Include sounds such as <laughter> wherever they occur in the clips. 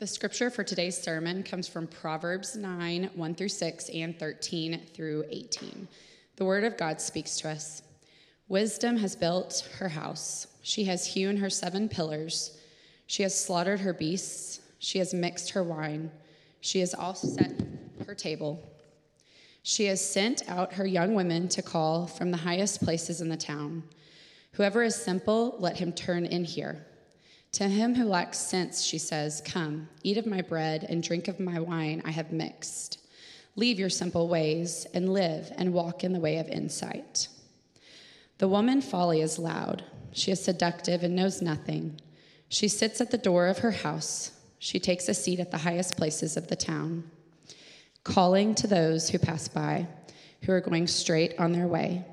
The scripture for today's sermon comes from Proverbs 9, 1 through 6, and 13 through 18. The word of God speaks to us. Wisdom has built her house. She has hewn her seven pillars. She has slaughtered her beasts. She has mixed her wine. She has also set her table. She has sent out her young women to call from the highest places in the town. Whoever is simple, let him turn in here. To him who lacks sense, she says, Come, eat of my bread and drink of my wine I have mixed. Leave your simple ways and live and walk in the way of insight. The woman folly is loud. She is seductive and knows nothing. She sits at the door of her house. She takes a seat at the highest places of the town, calling to those who pass by, who are going straight on their way.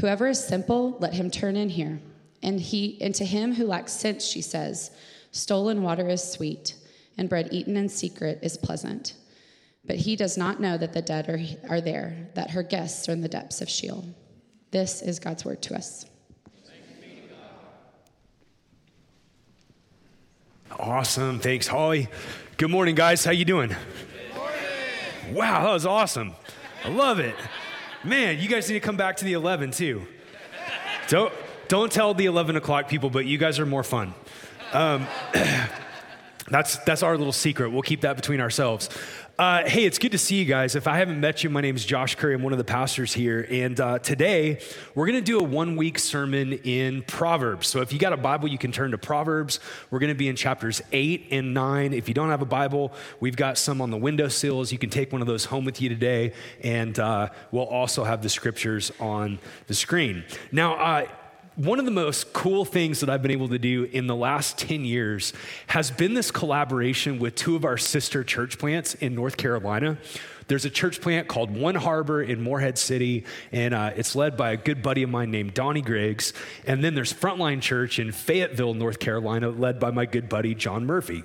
Whoever is simple, let him turn in here. And he and to him who lacks sense, she says, stolen water is sweet, and bread eaten in secret is pleasant. But he does not know that the dead are, are there, that her guests are in the depths of Sheol. This is God's word to us. Awesome. Thanks, Holly. Good morning, guys. How you doing? Wow, that was awesome. I love it. Man, you guys need to come back to the 11 too. Don't, don't tell the 11 o'clock people, but you guys are more fun. Um, <clears throat> that's, that's our little secret. We'll keep that between ourselves. Uh, hey, it's good to see you guys. If I haven't met you, my name is Josh Kouri. I'm one of the pastors here. And uh, today, we're going to do a one week sermon in Proverbs. So if you got a Bible, you can turn to Proverbs. We're going to be in chapters 8 and 9. If you don't have a Bible, we've got some on the window sills. You can take one of those home with you today. And uh, we'll also have the scriptures on the screen. Now, uh, one of the most cool things that I've been able to do in the last 10 years has been this collaboration with two of our sister church plants in North Carolina. There's a church plant called One Harbor in Morehead City, and uh, it's led by a good buddy of mine named Donnie Griggs. And then there's Frontline Church in Fayetteville, North Carolina, led by my good buddy John Murphy.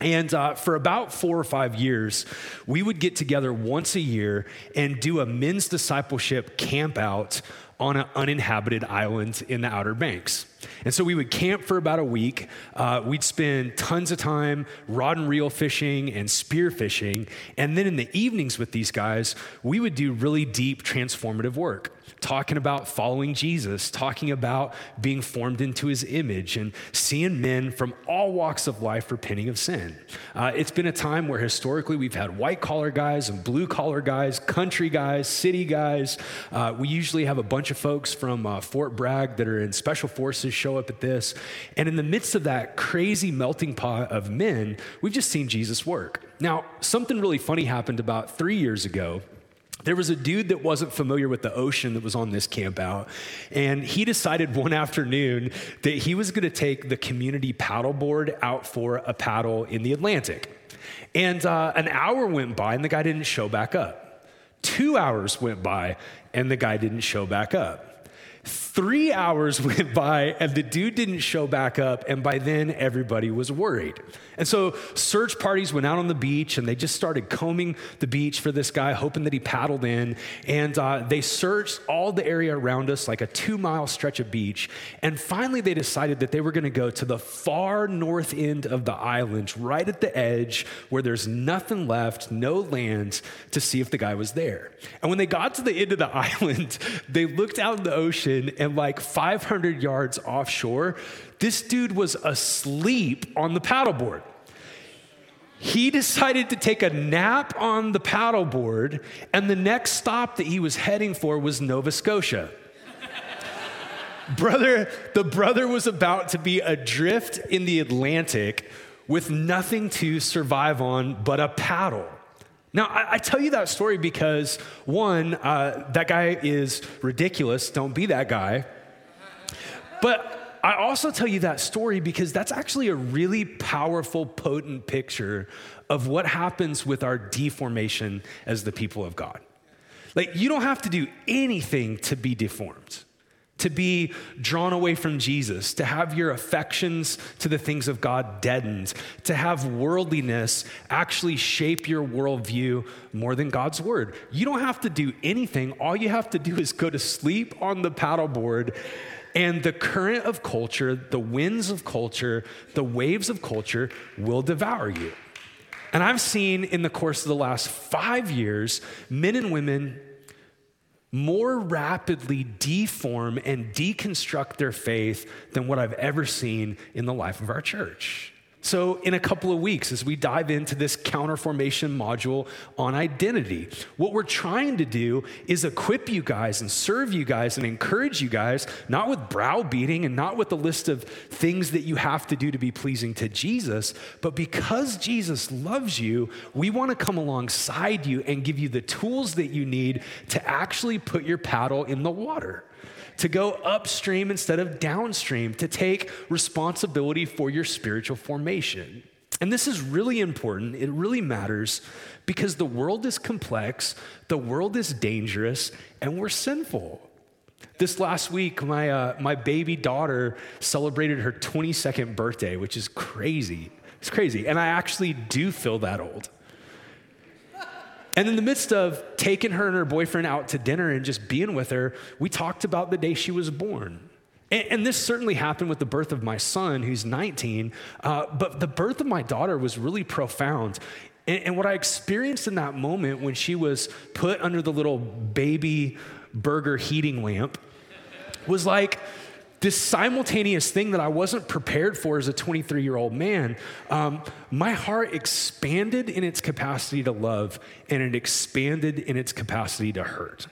And uh, for about four or five years, we would get together once a year and do a men's discipleship camp out on an uninhabited island in the Outer Banks. And so we would camp for about a week. Uh, we'd spend tons of time rod and reel fishing and spear fishing. And then in the evenings with these guys, we would do really deep transformative work talking about following Jesus, talking about being formed into his image, and seeing men from all walks of life repenting of sin. Uh, it's been a time where historically we've had white collar guys and blue collar guys, country guys, city guys. Uh, we usually have a bunch of folks from uh, Fort Bragg that are in special forces show up at this. And in the midst of that crazy melting pot of men, we've just seen Jesus work. Now, something really funny happened about three years ago there was a dude that wasn't familiar with the ocean that was on this camp out, and he decided one <laughs> afternoon that he was going to take the community paddleboard out for a paddle in the Atlantic. And uh, an hour went by, and the guy didn't show back up. Two hours went by, and the guy didn't show back up. Three hours <laughs> went by and the dude didn't show back up, and by then everybody was worried. And so search parties went out on the beach and they just started combing the beach for this guy, hoping that he paddled in. And uh, they searched all the area around us, like a two mile stretch of beach. And finally, they decided that they were going to go to the far north end of the island, right at the edge where there's nothing left, no land, to see if the guy was there. And when they got to the end of the <laughs> island, they looked out in the ocean and like 500 yards offshore, this dude was asleep on the paddleboard. He decided to take a nap on the paddleboard, and the next stop that he was heading for was Nova Scotia. <laughs> brother, the brother was about to be adrift in the Atlantic with nothing to survive on but a paddle. Now, I, I, tell you that story because one, uh, that guy is ridiculous. Don't be that guy. But I also tell you that story because that's actually a really powerful, potent picture of what happens with our deformation as the people of God. Like, you don't have to do anything to be deformed to be drawn away from Jesus, to have your affections to the things of God deadened, to have worldliness actually shape your worldview more than God's word. You don't have to do anything. All you have to do is go to sleep on the paddleboard. And the current of culture, the winds of culture, the waves of culture will devour you. And I've seen in the course of the last five years, men and women more rapidly deform and deconstruct their faith than what I've ever seen in the life of our church. So, in a couple of weeks, as we dive into this counterformation module on identity, what we're trying to do is equip you guys and serve you guys and encourage you guys, not with browbeating and not with a list of things that you have to do to be pleasing to Jesus, but because Jesus loves you, we want to come alongside you and give you the tools that you need to actually put your paddle in the water to go upstream instead of downstream, to take responsibility for your spiritual formation. And this is really important. It really matters because the world is complex, the world is dangerous, and we're sinful. This last week, my, uh, my baby daughter celebrated her 22nd birthday, which is crazy. It's crazy. And I actually do feel that old. And in the midst of taking her and her boyfriend out to dinner and just being with her, we talked about the day she was born. And, and this certainly happened with the birth of my son, who's 19, uh, but the birth of my daughter was really profound. And, and what I experienced in that moment when she was put under the little baby burger heating lamp was like, this simultaneous thing that I wasn't prepared for as a 23 year old man, um, my heart expanded in its capacity to love and it expanded in its capacity to hurt.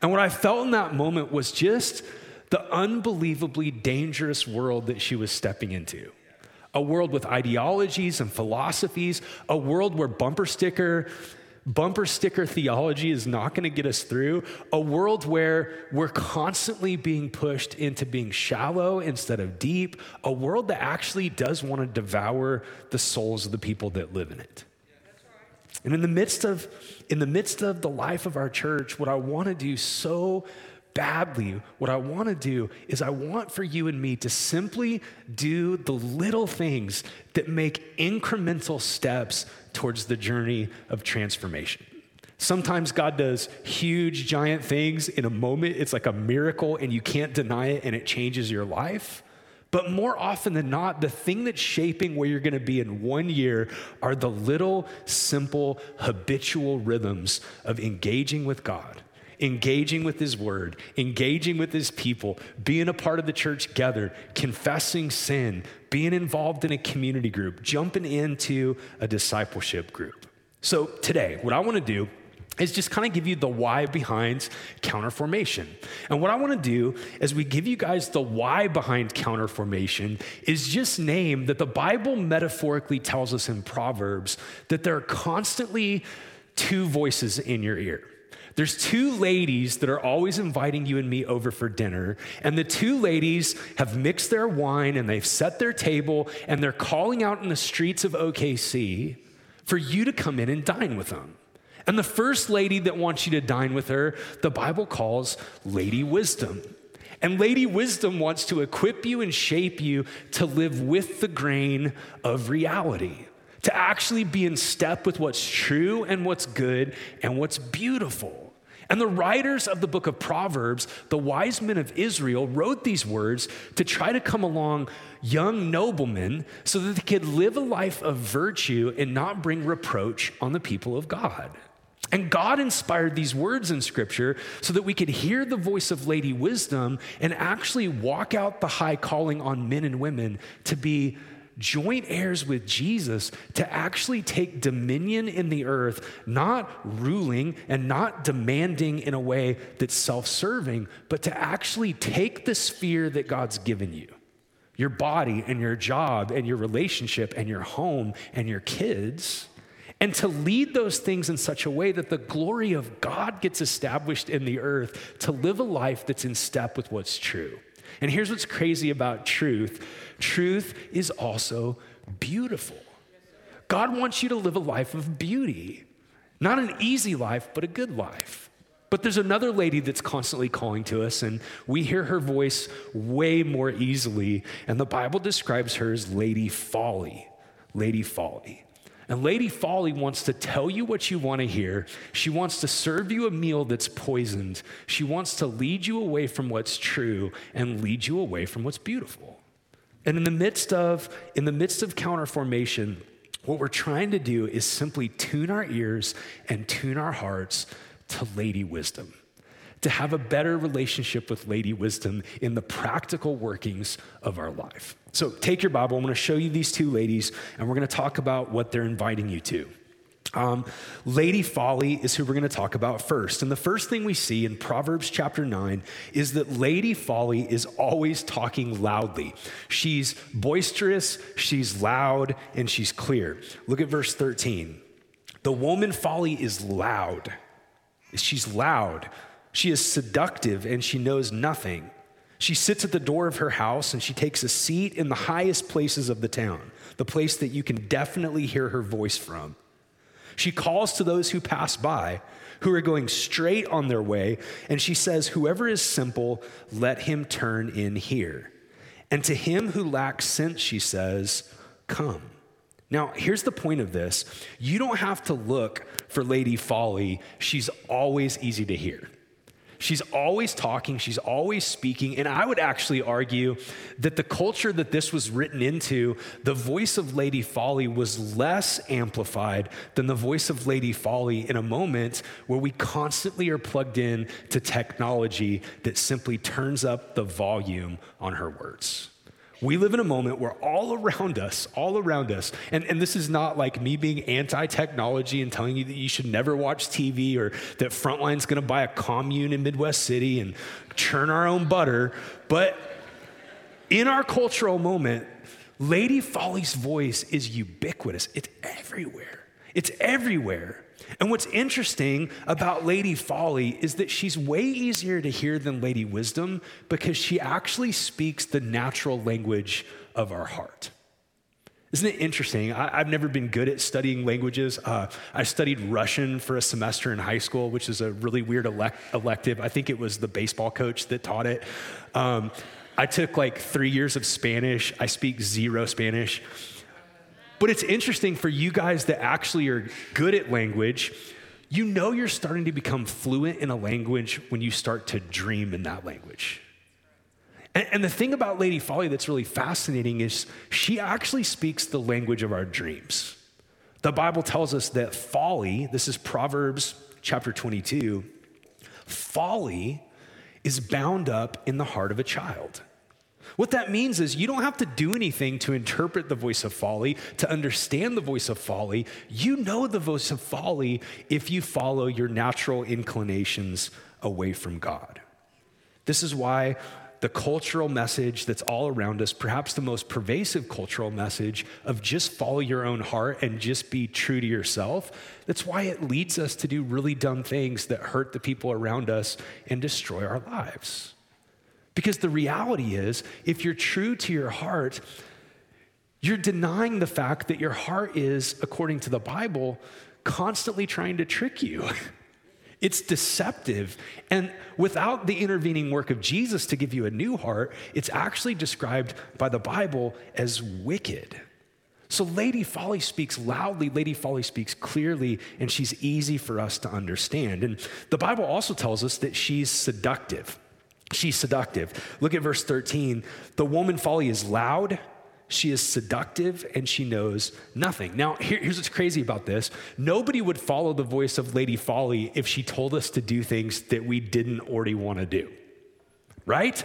And what I felt in that moment was just the unbelievably dangerous world that she was stepping into. A world with ideologies and philosophies, a world where bumper sticker bumper sticker theology is not going to get us through a world where we're constantly being pushed into being shallow instead of deep, a world that actually does want to devour the souls of the people that live in it. And in the midst of in the midst of the life of our church, what I want to do so badly, what I want to do is I want for you and me to simply do the little things that make incremental steps towards the journey of transformation. Sometimes God does huge, giant things in a moment. It's like a miracle, and you can't deny it, and it changes your life. But more often than not, the thing that's shaping where you're going to be in one year are the little, simple, habitual rhythms of engaging with God engaging with his word, engaging with his people, being a part of the church together, confessing sin, being involved in a community group, jumping into a discipleship group. So today, what I want to do is just kind of give you the why behind counterformation. And what I want to do as we give you guys the why behind counterformation is just name that the Bible metaphorically tells us in Proverbs that there are constantly two voices in your ear. There's two ladies that are always inviting you and me over for dinner, and the two ladies have mixed their wine and they've set their table and they're calling out in the streets of OKC for you to come in and dine with them. And the first lady that wants you to dine with her, the Bible calls Lady Wisdom. And Lady Wisdom wants to equip you and shape you to live with the grain of reality to actually be in step with what's true and what's good and what's beautiful. And the writers of the book of Proverbs, the wise men of Israel, wrote these words to try to come along young noblemen so that they could live a life of virtue and not bring reproach on the people of God. And God inspired these words in Scripture so that we could hear the voice of Lady Wisdom and actually walk out the high calling on men and women to be joint heirs with Jesus to actually take dominion in the earth, not ruling and not demanding in a way that's self serving, but to actually take the sphere that God's given you your body and your job and your relationship and your home and your kids. And to lead those things in such a way that the glory of God gets established in the earth, to live a life that's in step with what's true. And here's what's crazy about truth truth is also beautiful. God wants you to live a life of beauty, not an easy life, but a good life. But there's another lady that's constantly calling to us, and we hear her voice way more easily. And the Bible describes her as Lady Folly. Lady Folly. And Lady Folly wants to tell you what you want to hear. She wants to serve you a meal that's poisoned. She wants to lead you away from what's true and lead you away from what's beautiful. And in the midst of in the midst of counterformation, What we're trying to do is simply tune our ears and tune our hearts to Lady Wisdom, to have a better relationship with Lady Wisdom in the practical workings of our life. So take your Bible. I'm going to show you these two ladies, and we're going to talk about what they're inviting you to. Um, Lady Folly is who we're going to talk about first. And the first thing we see in Proverbs chapter 9 is that Lady Folly is always talking loudly. She's boisterous, she's loud, and she's clear. Look at verse 13. The woman Folly is loud. She's loud. She is seductive and she knows nothing. She sits at the door of her house and she takes a seat in the highest places of the town, the place that you can definitely hear her voice from. She calls to those who pass by, who are going straight on their way, and she says, Whoever is simple, let him turn in here. And to him who lacks sense, she says, Come. Now, here's the point of this you don't have to look for Lady Folly, she's always easy to hear. She's always talking, she's always speaking. And I would actually argue that the culture that this was written into, the voice of Lady Folly was less amplified than the voice of Lady Folly in a moment where we constantly are plugged in to technology that simply turns up the volume on her words. We live in a moment where all around us, all around us, and, and this is not like me being anti technology and telling you that you should never watch TV or that Frontline's gonna buy a commune in Midwest City and churn our own butter, but in our cultural moment, Lady Folly's voice is ubiquitous. It's everywhere. It's everywhere. And what's interesting about Lady Folly is that she's way easier to hear than Lady Wisdom because she actually speaks the natural language of our heart. Isn't it interesting? I, have never been good at studying languages. Uh, I studied Russian for a semester in high school, which is a really weird elect- elective. I think it was the baseball coach that taught it. Um, I took like three years of Spanish. I speak zero Spanish. But it's interesting for you guys that actually are good at language, you know you're starting to become fluent in a language when you start to dream in that language. And, and, the thing about Lady Folly that's really fascinating is she actually speaks the language of our dreams. The Bible tells us that folly, this is Proverbs chapter 22, folly is bound up in the heart of a child. What that means is you don't have to do anything to interpret the voice of folly, to understand the voice of folly. You know the voice of folly if you follow your natural inclinations away from God. This is why the cultural message that's all around us, perhaps the most pervasive cultural message of just follow your own heart and just be true to yourself, that's why it leads us to do really dumb things that hurt the people around us and destroy our lives. Because the reality is, if you're true to your heart, you're denying the fact that your heart is, according to the Bible, constantly trying to trick you. <laughs> It's deceptive. And without the intervening work of Jesus to give you a new heart, it's actually described by the Bible as wicked. So, Lady Folly speaks loudly, Lady Folly speaks clearly, and she's easy for us to understand. And the Bible also tells us that she's seductive. She's seductive. Look at verse 13. The woman folly is loud, she is seductive, and she knows nothing. Now, here, here's what's crazy about this nobody would follow the voice of Lady Folly if she told us to do things that we didn't already want to do, right?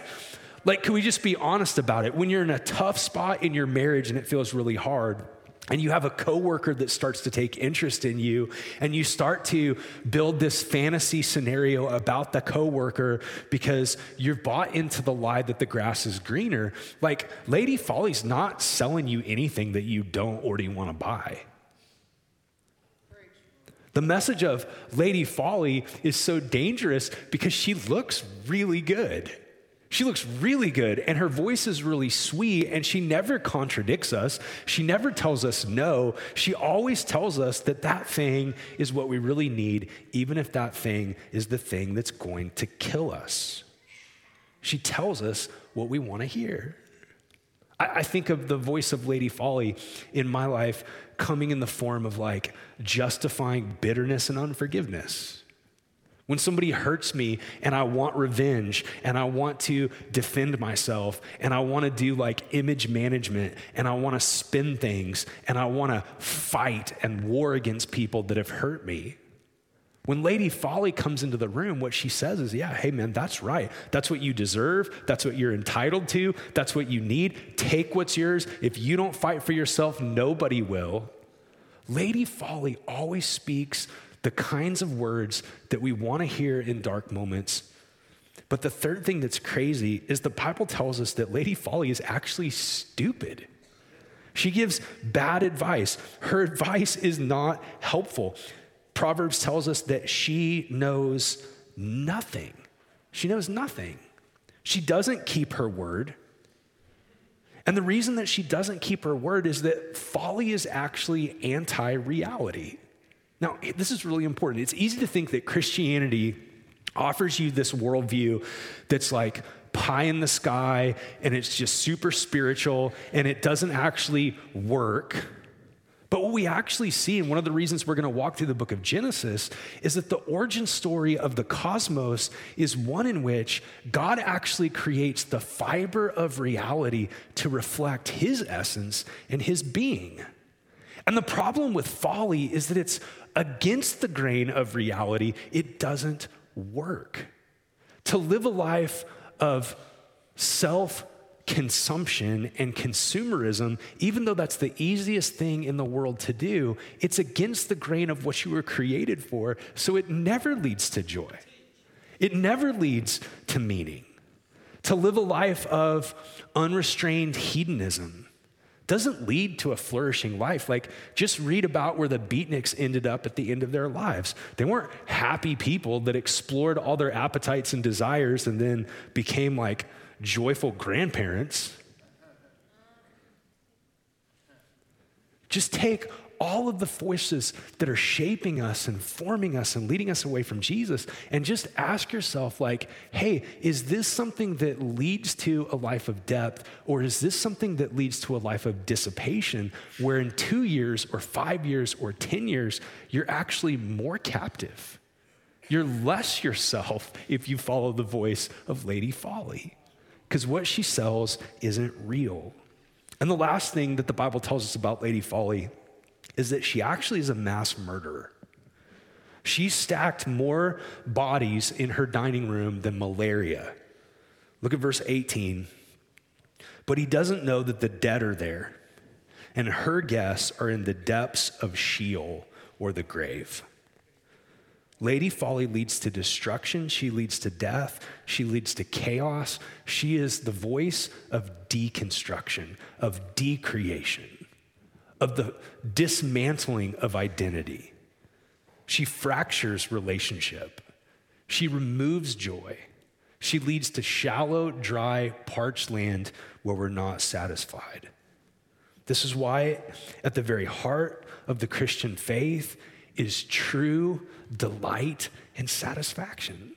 Like, can we just be honest about it? When you're in a tough spot in your marriage and it feels really hard, and you have a coworker that starts to take interest in you and you start to build this fantasy scenario about the coworker because you've bought into the lie that the grass is greener. Like lady folly's not selling you anything that you don't already want to buy. The message of lady folly is so dangerous because she looks really good she looks really good, and her voice is really sweet, and she never contradicts us. She never tells us no. She always tells us that that thing is what we really need, even if that thing is the thing that's going to kill us. She tells us what we want to hear. I, I think of the voice of Lady Folly in my life coming in the form of like justifying bitterness and unforgiveness When somebody hurts me and I want revenge and I want to defend myself and I want to do like image management and I want to spin things and I want to fight and war against people that have hurt me. When Lady Folly comes into the room, what she says is, Yeah, hey man, that's right. That's what you deserve. That's what you're entitled to. That's what you need. Take what's yours. If you don't fight for yourself, nobody will. Lady Folly always speaks the kinds of words that we want to hear in dark moments. But the third thing that's crazy is the Bible tells us that Lady Folly is actually stupid. She gives bad advice. Her advice is not helpful. Proverbs tells us that she knows nothing. She knows nothing. She doesn't keep her word. And the reason that she doesn't keep her word is that folly is actually anti reality. Now, this is really important. It's easy to think that Christianity offers you this worldview that's like pie in the sky and it's just super spiritual and it doesn't actually work. But what we actually see, and one of the reasons we're going to walk through the book of Genesis, is that the origin story of the cosmos is one in which God actually creates the fiber of reality to reflect his essence and his being. And the problem with folly is that it's against the grain of reality, it doesn't work. To live a life of self consumption and consumerism, even though that's the easiest thing in the world to do, it's against the grain of what you were created for. So it never leads to joy, it never leads to meaning. To live a life of unrestrained hedonism doesn't lead to a flourishing life. Like, just read about where the beatniks ended up at the end of their lives. They weren't happy people that explored all their appetites and desires and then became like joyful grandparents. Just take all of the forces that are shaping us and forming us and leading us away from Jesus and just ask yourself like, "Hey, is this something that leads to a life of depth or is this something that leads to a life of dissipation where in 2 years or 5 years or 10 years you're actually more captive?" You're less yourself <laughs> if you follow the voice of Lady Folly. Because what she sells isn't real. And the last thing that the Bible tells us about Lady Folly is that she actually is a mass murderer. She stacked more bodies in her dining room than malaria. Look at verse 18. But he doesn't know that the dead are there, and her guests are in the depths of Sheol or the grave. Lady Folly leads to destruction. She leads to death. She leads to chaos. She is the voice of deconstruction, of decreation of the dismantling of identity. She fractures relationship. She removes joy. She leads to shallow, dry, parched land where we're not satisfied. This is why, at the very heart of the Christian faith, is true delight and satisfaction.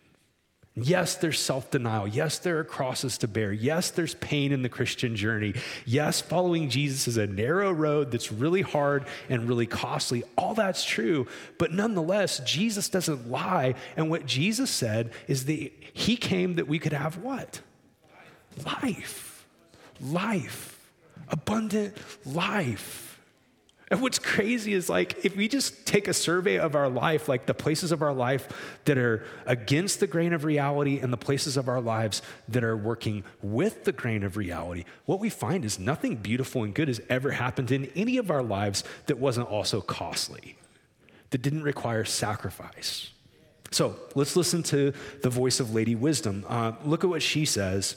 Yes, there's self denial. Yes, there are crosses to bear. Yes, there's pain in the Christian journey. Yes, following Jesus is a narrow road that's really hard and really costly. All that's true. But nonetheless, Jesus doesn't lie. And what Jesus said is that he came that we could have what? Life. Life. Abundant life. And what's crazy is like, if we just take a survey of our life, like the places of our life that are against the grain of reality and the places of our lives that are working with the grain of reality, what we find is nothing beautiful and good has ever happened in any of our lives that wasn't also costly, that didn't require sacrifice. So let's listen to the voice of Lady Wisdom. Uh, look at what she says.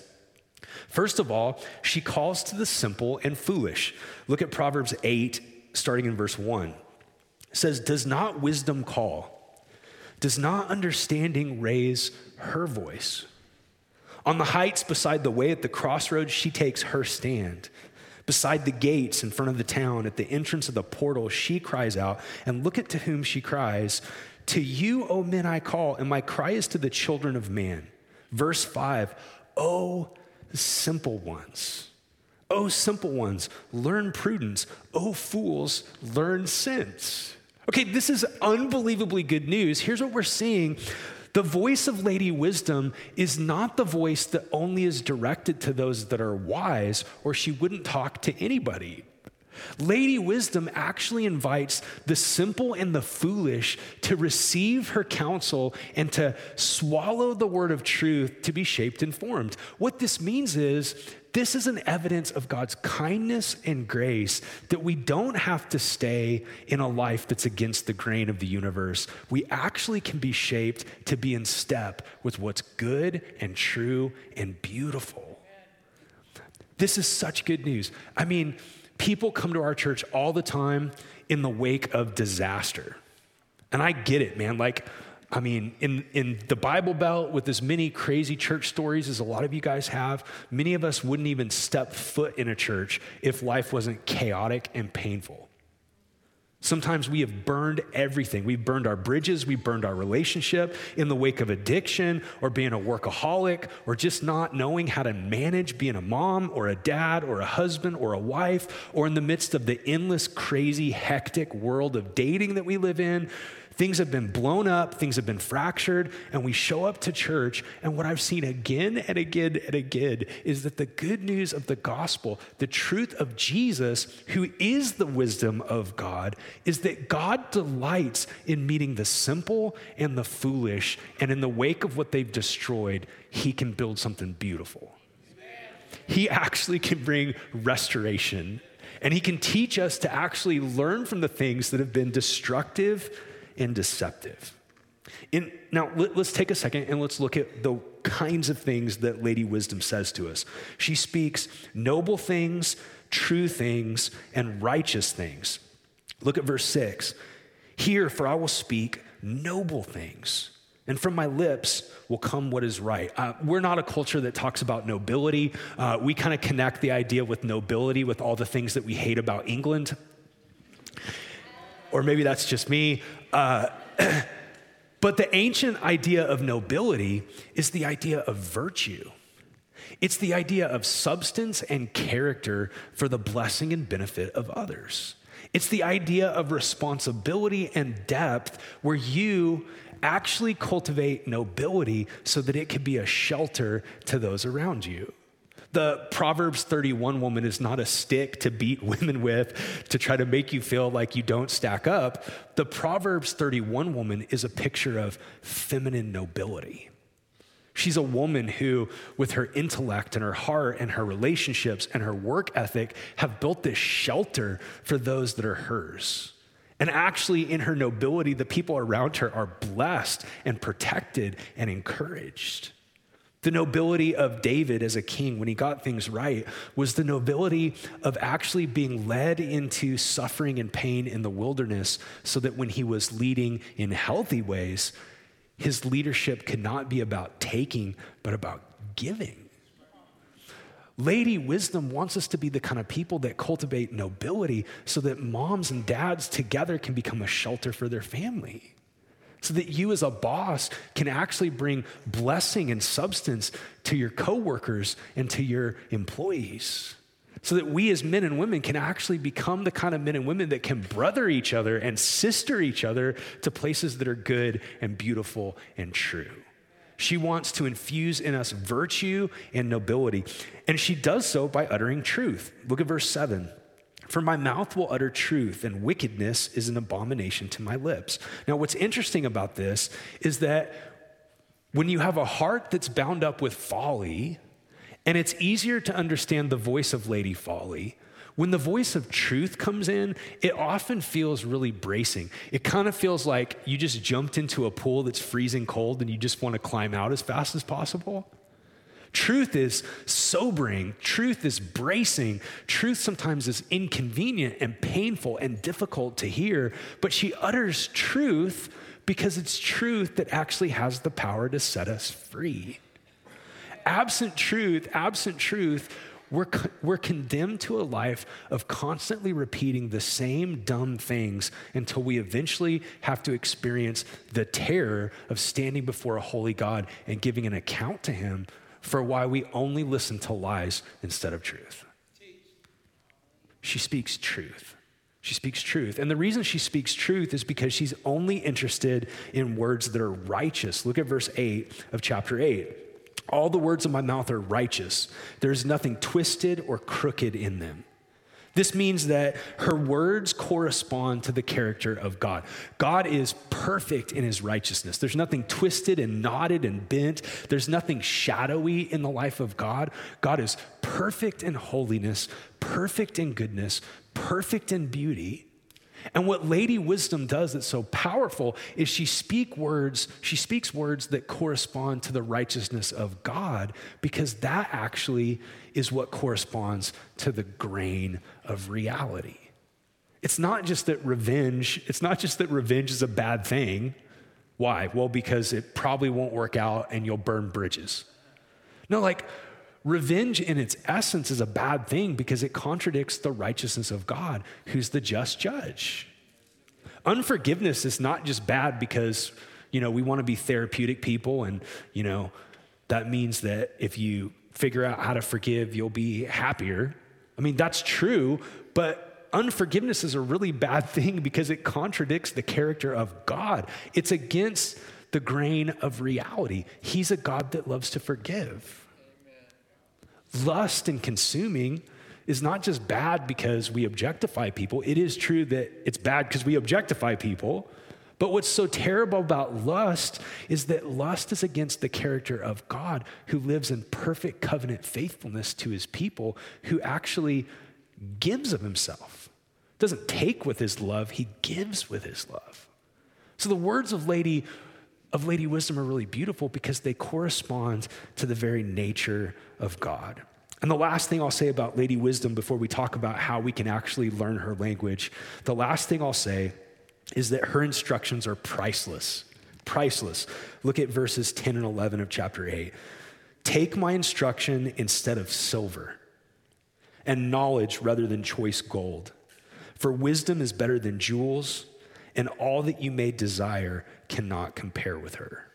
First of all, she calls to the simple and foolish. Look at Proverbs 8 starting in verse 1. It says, Does not wisdom call? Does not understanding raise her voice? On the heights beside the way at the crossroads, she takes her stand. Beside the gates in front of the town, at the entrance of the portal, she cries out, and look at to whom she cries. To you, O men, I call, and my cry is to the children of man. Verse 5 O simple ones. O simple ones, learn prudence. O fools, learn sense. Okay, this is unbelievably good news. Here's what we're seeing The voice of Lady Wisdom is not the voice that only is directed to those that are wise, or she wouldn't talk to anybody. Lady Wisdom actually invites the simple and the foolish to receive her counsel and to swallow the word of truth to be shaped and formed. What this means is this is an evidence of God's kindness and grace that we don't have to stay in a life that's against the grain of the universe. We actually can be shaped to be in step with what's good and true and beautiful. This is such good news. I mean, people come to our church all the time in the wake of disaster. And I get it, man. Like, I mean, in, in the Bible Belt, with as many crazy church stories as a lot of you guys have, many of us wouldn't even step foot in a church if life wasn't chaotic and painful. Sometimes we have burned everything. We've burned our bridges, we've burned our relationship in the wake of addiction or being a workaholic or just not knowing how to manage being a mom or a dad or a husband or a wife or in the midst of the endless, crazy, hectic world of dating that we live in. Things have been blown up, things have been fractured, and we show up to church. And what I've seen again and again and again is that the good news of the gospel, the truth of Jesus, who is the wisdom of God, is that God delights in meeting the simple and the foolish. And in the wake of what they've destroyed, he can build something beautiful. He actually can bring restoration. And he can teach us to actually learn from the things that have been destructive and deceptive. In, now, let, us take a second and let's look at the kinds of things that Lady Wisdom says to us. She speaks noble things, true things, and righteous things. Look at verse 6. Here, for I will speak noble things, and from my lips will come what is right. Uh, we're not a culture that talks about nobility. Uh, we kind of connect the idea with nobility with all the things that we hate about England or maybe that's just me. Uh, <clears throat> but the ancient idea of nobility is the idea of virtue. It's the idea of substance and character for the blessing and benefit of others. It's the idea of responsibility and depth where you actually cultivate nobility so that it can be a shelter to those around you. The Proverbs 31 woman is not a stick to beat <laughs> women with to try to make you feel like you don't stack up. The Proverbs 31 woman is a picture of feminine nobility. She's a woman who, with her intellect and her heart and her relationships and her work ethic, have built this shelter for those that are hers. And actually, in her nobility, the people around her are blessed and protected and encouraged. The nobility of David as a king, when he got things right, was the nobility of actually being led into suffering and pain in the wilderness so that when he was leading in healthy ways, his leadership could not be about taking, but about giving. Lady Wisdom wants us to be the kind of people that cultivate nobility so that moms and dads together can become a shelter for their family so that you as a boss can actually bring blessing and substance to your coworkers and to your employees. So that we as men and women can actually become the kind of men and women that can brother each other and sister each other to places that are good and beautiful and true. She wants to infuse in us virtue and nobility. And she does so by uttering truth. Look at verse 7. For my mouth will utter truth, and wickedness is an abomination to my lips. Now, what's interesting about this is that when you have a heart that's bound up with folly, and it's easier to understand the voice of Lady Folly, when the voice of truth comes in, it often feels really bracing. It kind of feels like you just jumped into a pool that's freezing cold and you just want to climb out as fast as possible. Truth is sobering. Truth is bracing. Truth sometimes is inconvenient and painful and difficult to hear, but she utters truth because it's truth that actually has the power to set us free. Absent truth, absent truth, we're, we're condemned to a life of constantly repeating the same dumb things until we eventually have to experience the terror of standing before a holy God and giving an account to Him for why we only listen to lies instead of truth. She speaks truth. She speaks truth. And the reason she speaks truth is because she's only interested in words that are righteous. Look at verse 8 of chapter 8. All the words of my mouth are righteous. There's nothing twisted or crooked in them. This means that her words correspond to the character of God. God is perfect in his righteousness. There's nothing twisted and knotted and bent. There's nothing shadowy in the life of God. God is perfect in holiness, perfect in goodness, perfect in beauty. And what Lady Wisdom does that's so powerful is she speak words, she speaks words that correspond to the righteousness of God because that actually is what corresponds to the grain of reality. It's not just that revenge, it's not just that revenge is a bad thing. Why? Well, because it probably won't work out and you'll burn bridges. No, like revenge in its essence is a bad thing because it contradicts the righteousness of God, who's the just judge. Unforgiveness is not just bad because, you know, we want to be therapeutic people and, you know, that means that if you figure out how to forgive, you'll be happier. I mean, that's true, but unforgiveness is a really bad <laughs> thing because it contradicts the character of God. It's against the grain of reality. He's a God that loves to forgive. Lust and consuming is not just bad because we objectify people. It is true that it's bad because we objectify people. But what's so terrible about lust is that lust is against the character of God who lives in perfect covenant faithfulness to his people, who actually gives of himself. Doesn't take with his love, he gives with his love. So the words of Lady of Lady Wisdom are really beautiful because they correspond to the very nature of God. And the last thing I'll say about Lady Wisdom before we talk about how we can actually learn her language, the last thing I'll say is that her instructions are priceless. Priceless. Look at verses 10 and 11 of chapter 8. Take my instruction instead of silver, and knowledge rather than choice gold. For wisdom is better than jewels, and all that you may desire cannot compare with her.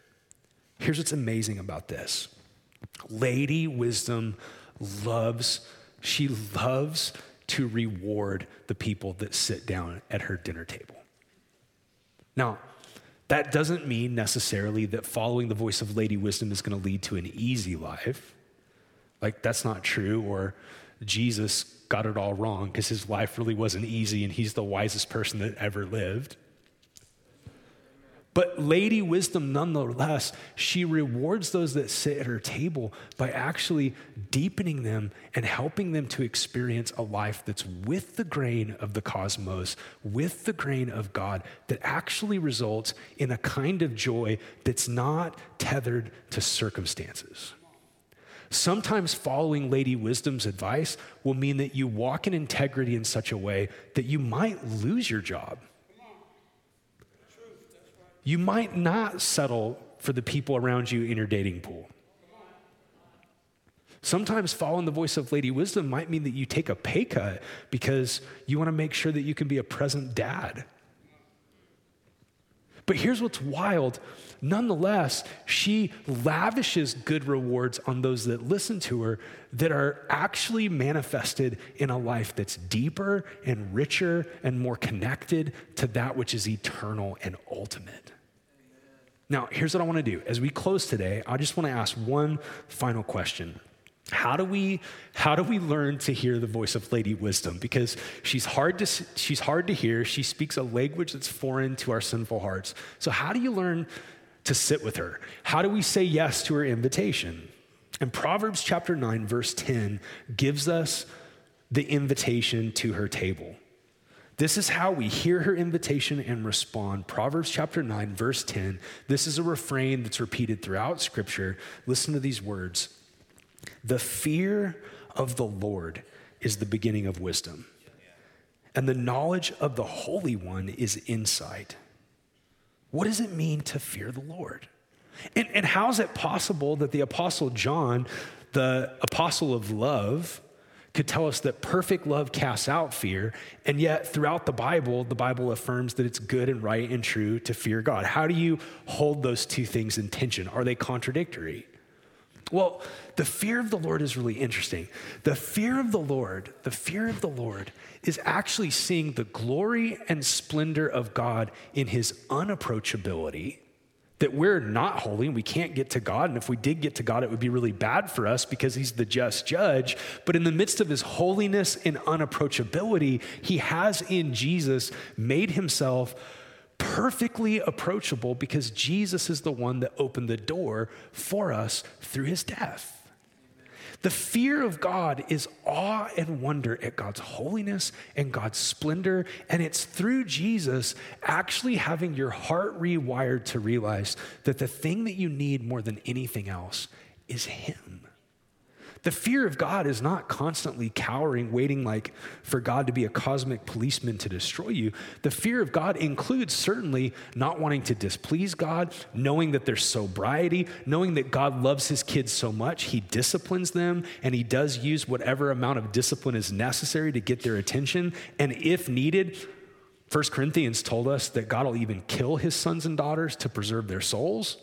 Here's what's amazing about this Lady Wisdom loves, she loves to reward the people that sit down at her dinner table. Now, that doesn't mean necessarily that following the voice of Lady Wisdom is going to lead to an easy life. Like, that's not true, or Jesus got it all wrong because his life really wasn't easy and he's the wisest person that ever lived. But Lady Wisdom, nonetheless, she rewards those that sit at her table by actually deepening them and helping them to experience a life that's with the grain of the cosmos, with the grain of God, that actually results in a kind of joy that's not tethered to circumstances. Sometimes following Lady Wisdom's advice will mean that you walk in integrity in such a way that you might lose your job you might not settle for the people around you in your dating pool. Sometimes following the voice of Lady Wisdom might mean that you take a pay cut because you want to make sure that you can be a present dad. But here's what's wild. Nonetheless, she lavishes good rewards on those that listen to her that are actually manifested in a life that's deeper and richer and more connected to that which is eternal and ultimate. Now, here's what I want to do. As we close today, I just want to ask one final question. How do we how do we learn to hear the voice of Lady Wisdom? Because she's hard to she's hard to hear. She speaks a language that's foreign to our sinful hearts. So how do you learn to sit with her? How do we say yes to her invitation? And Proverbs chapter 9 verse 10 gives us the invitation to her table. This is how we hear her invitation and respond. Proverbs chapter 9, verse 10. This is a refrain that's repeated throughout Scripture. Listen to these words The fear of the Lord is the beginning of wisdom, and the knowledge of the Holy One is insight. What does it mean to fear the Lord? And, and how is it possible that the Apostle John, the apostle of love, could tell us that perfect love casts out fear, and yet throughout the Bible, the Bible affirms that it's good and right and true to fear God. How do you hold those two things in tension? Are they contradictory? Well, the fear of the Lord is really interesting. The fear of the Lord, the fear of the Lord is actually seeing the glory and splendor of God in his unapproachability. That we're not holy and we can't get to God. And if we did get to God, it would be really bad for us because he's the just judge. But in the midst of his holiness and unapproachability, he has in Jesus made himself perfectly approachable because Jesus is the one that opened the door for us through his death. The fear of God is awe and wonder at God's holiness and God's splendor. And it's through Jesus actually having your heart rewired to realize that the thing that you need more than anything else is Him. The fear of God is not constantly cowering, waiting like for God to be a cosmic policeman to destroy you. The fear of God includes certainly not wanting to displease God, knowing that there's sobriety, knowing that God loves his kids so much, he disciplines them, and he does use whatever amount of discipline is necessary to get their attention. And if needed, 1 Corinthians told us that God will even kill his sons and daughters to preserve their souls.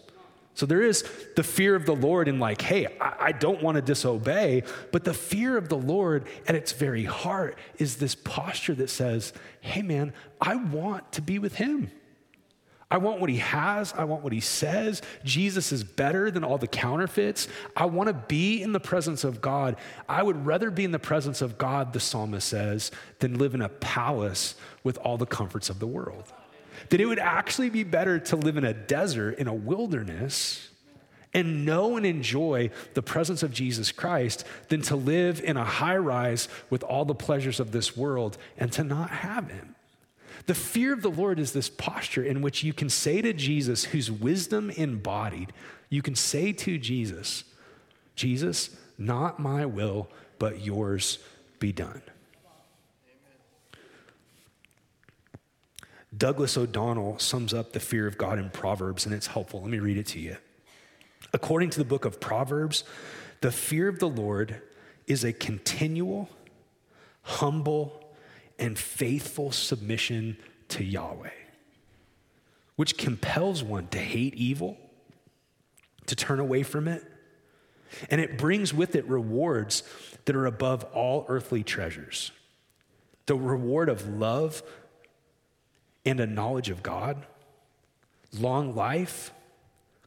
So there is the fear of the Lord in like, hey, I, I don't want to disobey. But the fear of the Lord at its very heart is this posture that says, hey, man, I want to be with him. I want what he has. I want what he says. Jesus is better than all the counterfeits. I want to be in the presence of God. I would rather be in the presence of God, the psalmist says, than live in a palace with all the comforts of the world that it would actually be better to live in a desert, in a wilderness, and know and enjoy the presence of Jesus Christ than to live in a high rise with all the pleasures of this world and to not have Him. The fear of the Lord is this posture in which you can say to Jesus, whose wisdom embodied, you can say to Jesus, Jesus, not my will, but yours be done. Douglas O'Donnell sums up the fear of God in Proverbs, and it's helpful. Let me read it to you. According to the book of Proverbs, the fear of the Lord is a continual, humble, and faithful submission to Yahweh, which compels one to hate evil, to turn away from it, and it brings with it rewards that are above all earthly treasures. The reward of love and a knowledge of God, long life,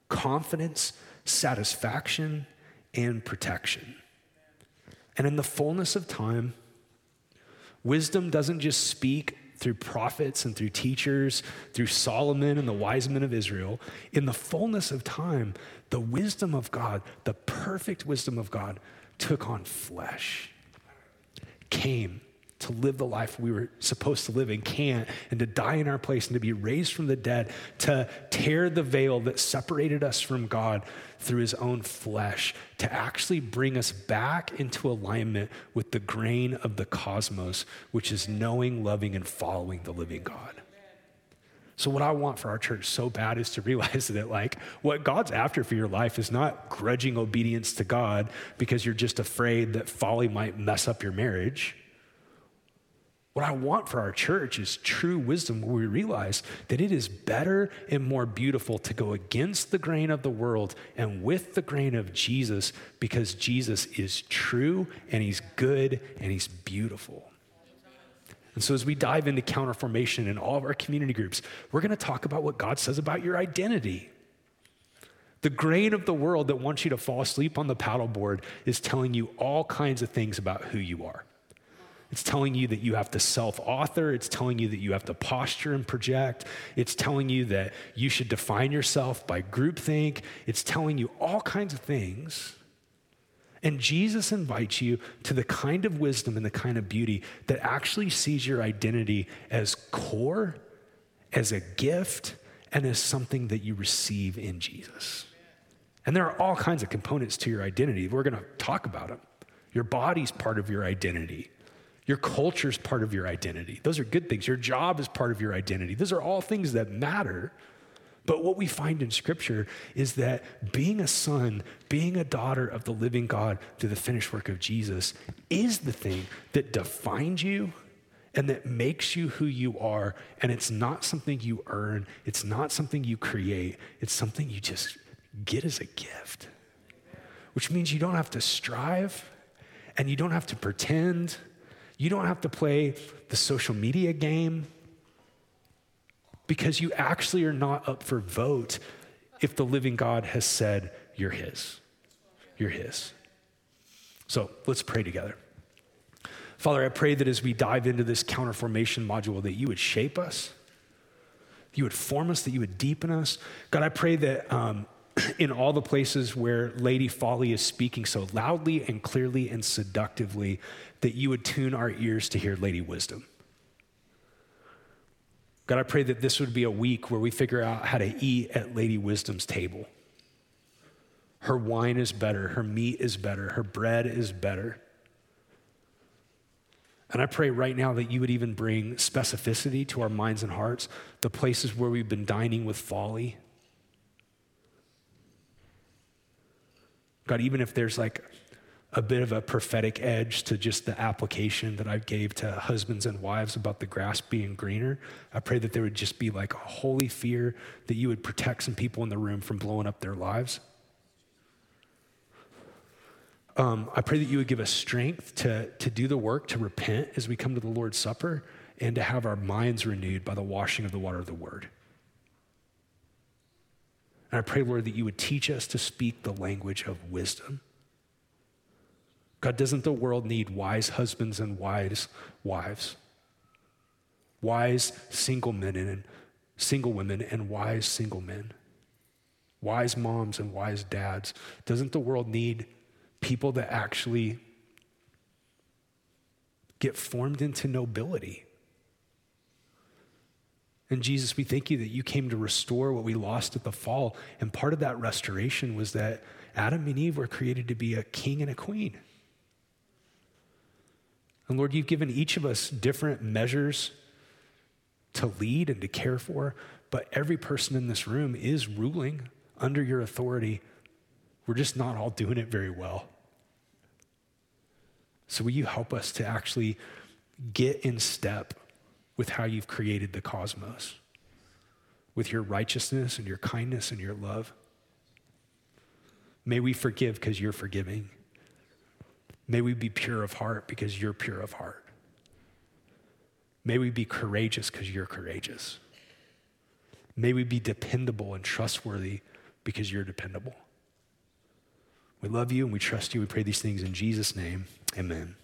confidence, satisfaction, and protection. And in the fullness of time, wisdom doesn't just speak through prophets and through teachers, through Solomon and the wise men of Israel. In the fullness of time, the wisdom of God, the perfect wisdom of God, took on flesh, came to live the life we were supposed to live and can't, and to die in our place and to be raised from the dead, to tear the veil that separated us from God through his own flesh, to actually bring us back into alignment with the grain of the cosmos, which is knowing, loving, and following the living God. So, what I want for our church so bad is to realize <laughs> that, like, what God's after for your life is not grudging obedience to God because you're just afraid that folly might mess up your marriage. What I want for our church is true wisdom where we realize that it is better and more beautiful to go against the grain of the world and with the grain of Jesus because Jesus is true and he's good and he's beautiful. And so, as we dive into counterformation in all of our community groups, we're going to talk about what God says about your identity. The grain of the world that wants you to fall asleep on the paddleboard is telling you all kinds of things about who you are. It's telling you that you have to self author. It's telling you that you have to posture and project. It's telling you that you should define yourself by groupthink. It's telling you all kinds of things. And Jesus invites you to the kind of wisdom and the kind of beauty that actually sees your identity as core, as a gift, and as something that you receive in Jesus. And there are all kinds of components to your identity. We're going to talk about them. Your body's part of your identity. Your culture is part of your identity. Those are good things. Your job is part of your identity. Those are all things that matter. But what we find in Scripture is that being a son, being a daughter of the living God through the finished work of Jesus is the thing that defines you and that makes you who you are. And it's not something you earn, it's not something you create, it's something you just get as a gift. which means you don't have to strive and you don't have to pretend. You don't have to play the social media game because you actually are not up for vote if the living God has said, You're His. You're His. So let's pray together. Father, I pray that as we dive into this counterformation module, that you would shape us, you would form us, that you would deepen us. God, I pray that um, <coughs> in all the places where Lady Folly is speaking so loudly and clearly and seductively, that you would tune our ears to hear Lady Wisdom. God, I pray that this would be a week where we figure out how to eat at Lady Wisdom's table. Her wine is better, her meat is better, her bread is better. And I pray right now that you would even bring specificity to our minds and hearts, the places where we've been dining with folly. God, even if there's like a bit of a prophetic edge to just the application that I gave to husbands and wives about the grass being greener. I pray that there would just be like a holy fear that you would protect some people in the room from blowing up their lives. Um, I pray that you would give us strength to, to do the work, to repent as we come to the Lord's Supper, and to have our minds renewed by the washing of the water of the Word. And I pray, Lord, that you would teach us to speak the language of wisdom God, doesn't the world need wise husbands and wise wives? Wise single men and single women and wise single men? Wise moms and wise dads? Doesn't the world need people that actually get formed into nobility? And Jesus, we thank you that you came to restore what we lost at the fall. And part of that restoration was that Adam and Eve were created to be a king and a queen. And Lord, you've given each of us different measures to lead and to care for, but every person in this room is ruling under your authority. We're just not all doing it very well. So, will you help us to actually get in step with how you've created the cosmos, with your righteousness and your kindness and your love? May we forgive because you're forgiving. May we be pure of heart because you're pure of heart. May we be courageous because you're courageous. May we be dependable and trustworthy because you're dependable. We love you and we trust you. We pray these things in Jesus' name. Amen.